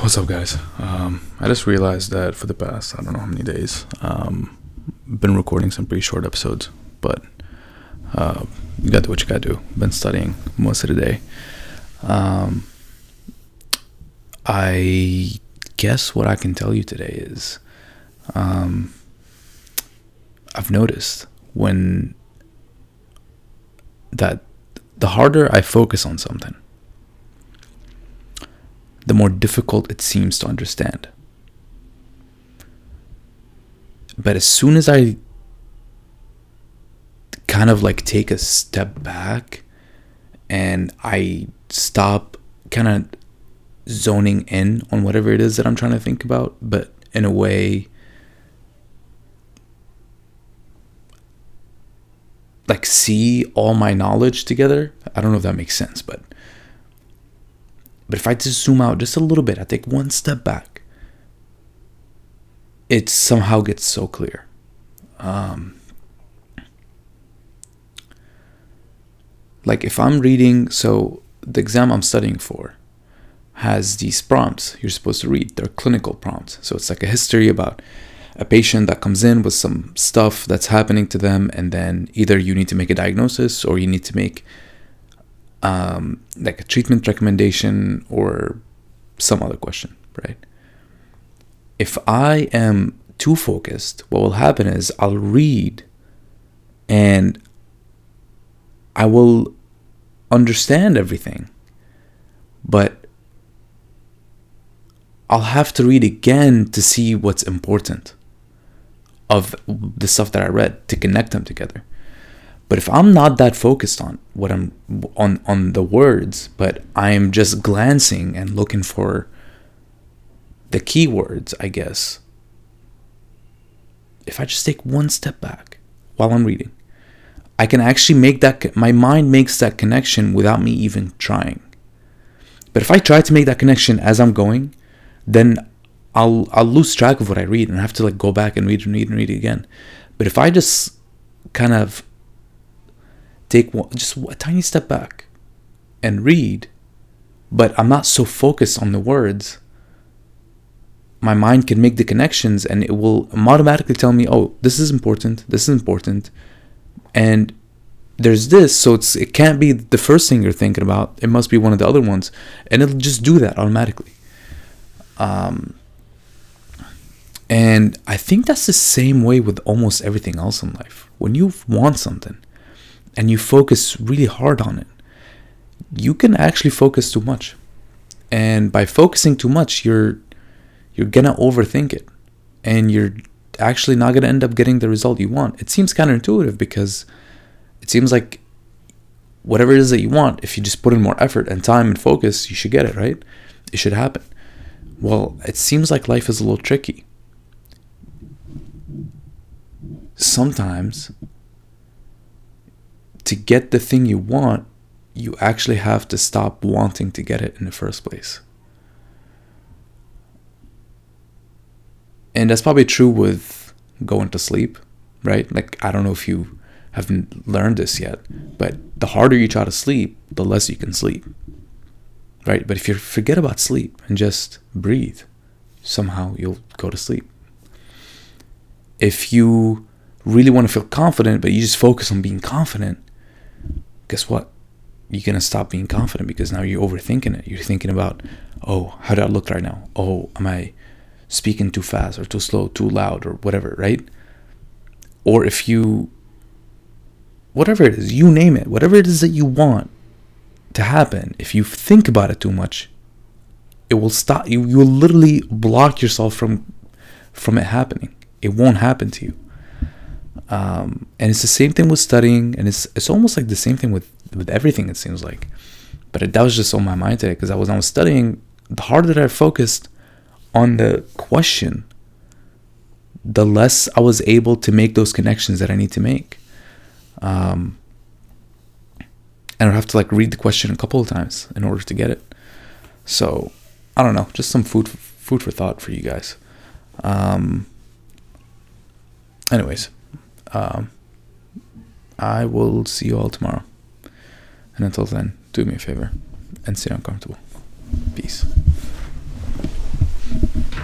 What's up, guys? Um, I just realized that for the past I don't know how many days, um, been recording some pretty short episodes, but uh, you got to do what you got to do. Been studying most of the day. Um, I guess what I can tell you today is, um, I've noticed when that the harder I focus on something, the more difficult it seems to understand. But as soon as I kind of like take a step back and I stop kind of zoning in on whatever it is that I'm trying to think about, but in a way like see all my knowledge together. I don't know if that makes sense, but but if I just zoom out just a little bit, I take one step back, it somehow gets so clear. Um, like if I'm reading, so the exam I'm studying for has these prompts you're supposed to read. They're clinical prompts. So it's like a history about a patient that comes in with some stuff that's happening to them, and then either you need to make a diagnosis or you need to make um, like a treatment recommendation or some other question, right? If I am too focused, what will happen is I'll read and I will understand everything, but I'll have to read again to see what's important of the stuff that I read to connect them together. But if I'm not that focused on what I'm on on the words, but I'm just glancing and looking for the keywords, I guess. If I just take one step back while I'm reading, I can actually make that my mind makes that connection without me even trying. But if I try to make that connection as I'm going, then I'll I'll lose track of what I read and I have to like go back and read and read and read again. But if I just kind of take one, just a tiny step back and read, but I'm not so focused on the words, my mind can make the connections and it will automatically tell me, oh, this is important, this is important, and there's this, so it's it can't be the first thing you're thinking about. It must be one of the other ones, and it'll just do that automatically. Um, and I think that's the same way with almost everything else in life. When you want something and you focus really hard on it, you can actually focus too much. And by focusing too much, you're you're gonna overthink it. And you're actually not gonna end up getting the result you want. It seems counterintuitive because it seems like whatever it is that you want, if you just put in more effort and time and focus, you should get it, right? It should happen. Well, it seems like life is a little tricky sometimes to get the thing you want, you actually have to stop wanting to get it in the first place. And that's probably true with going to sleep, right? Like, I don't know if you haven't learned this yet, but the harder you try to sleep, the less you can sleep, right? But if you forget about sleep and just breathe, somehow you'll go to sleep. If you really want to feel confident, but you just focus on being confident, guess what? You're gonna stop being confident because now you're overthinking it. You're thinking about, oh, how do I look right now? Oh, am I speaking too fast or too slow, too loud, or whatever, right? Or if you, whatever it is, you name it, whatever it is that you want to happen, if you think about it too much, it will stop. You you will literally block yourself from from it happening. It won't happen to you. Um, and it's the same thing with studying, and it's it's almost like the same thing with with everything. It seems like, but it, that was just on my mind today because I was I was studying. The harder that I focused on the question, the less I was able to make those connections that I need to make. Um, and I'd have to like read the question a couple of times in order to get it. So I don't know, just some food food for thought for you guys. Um, anyways, um, I will see you all tomorrow. And until then, do me a favor and stay uncomfortable. Peace.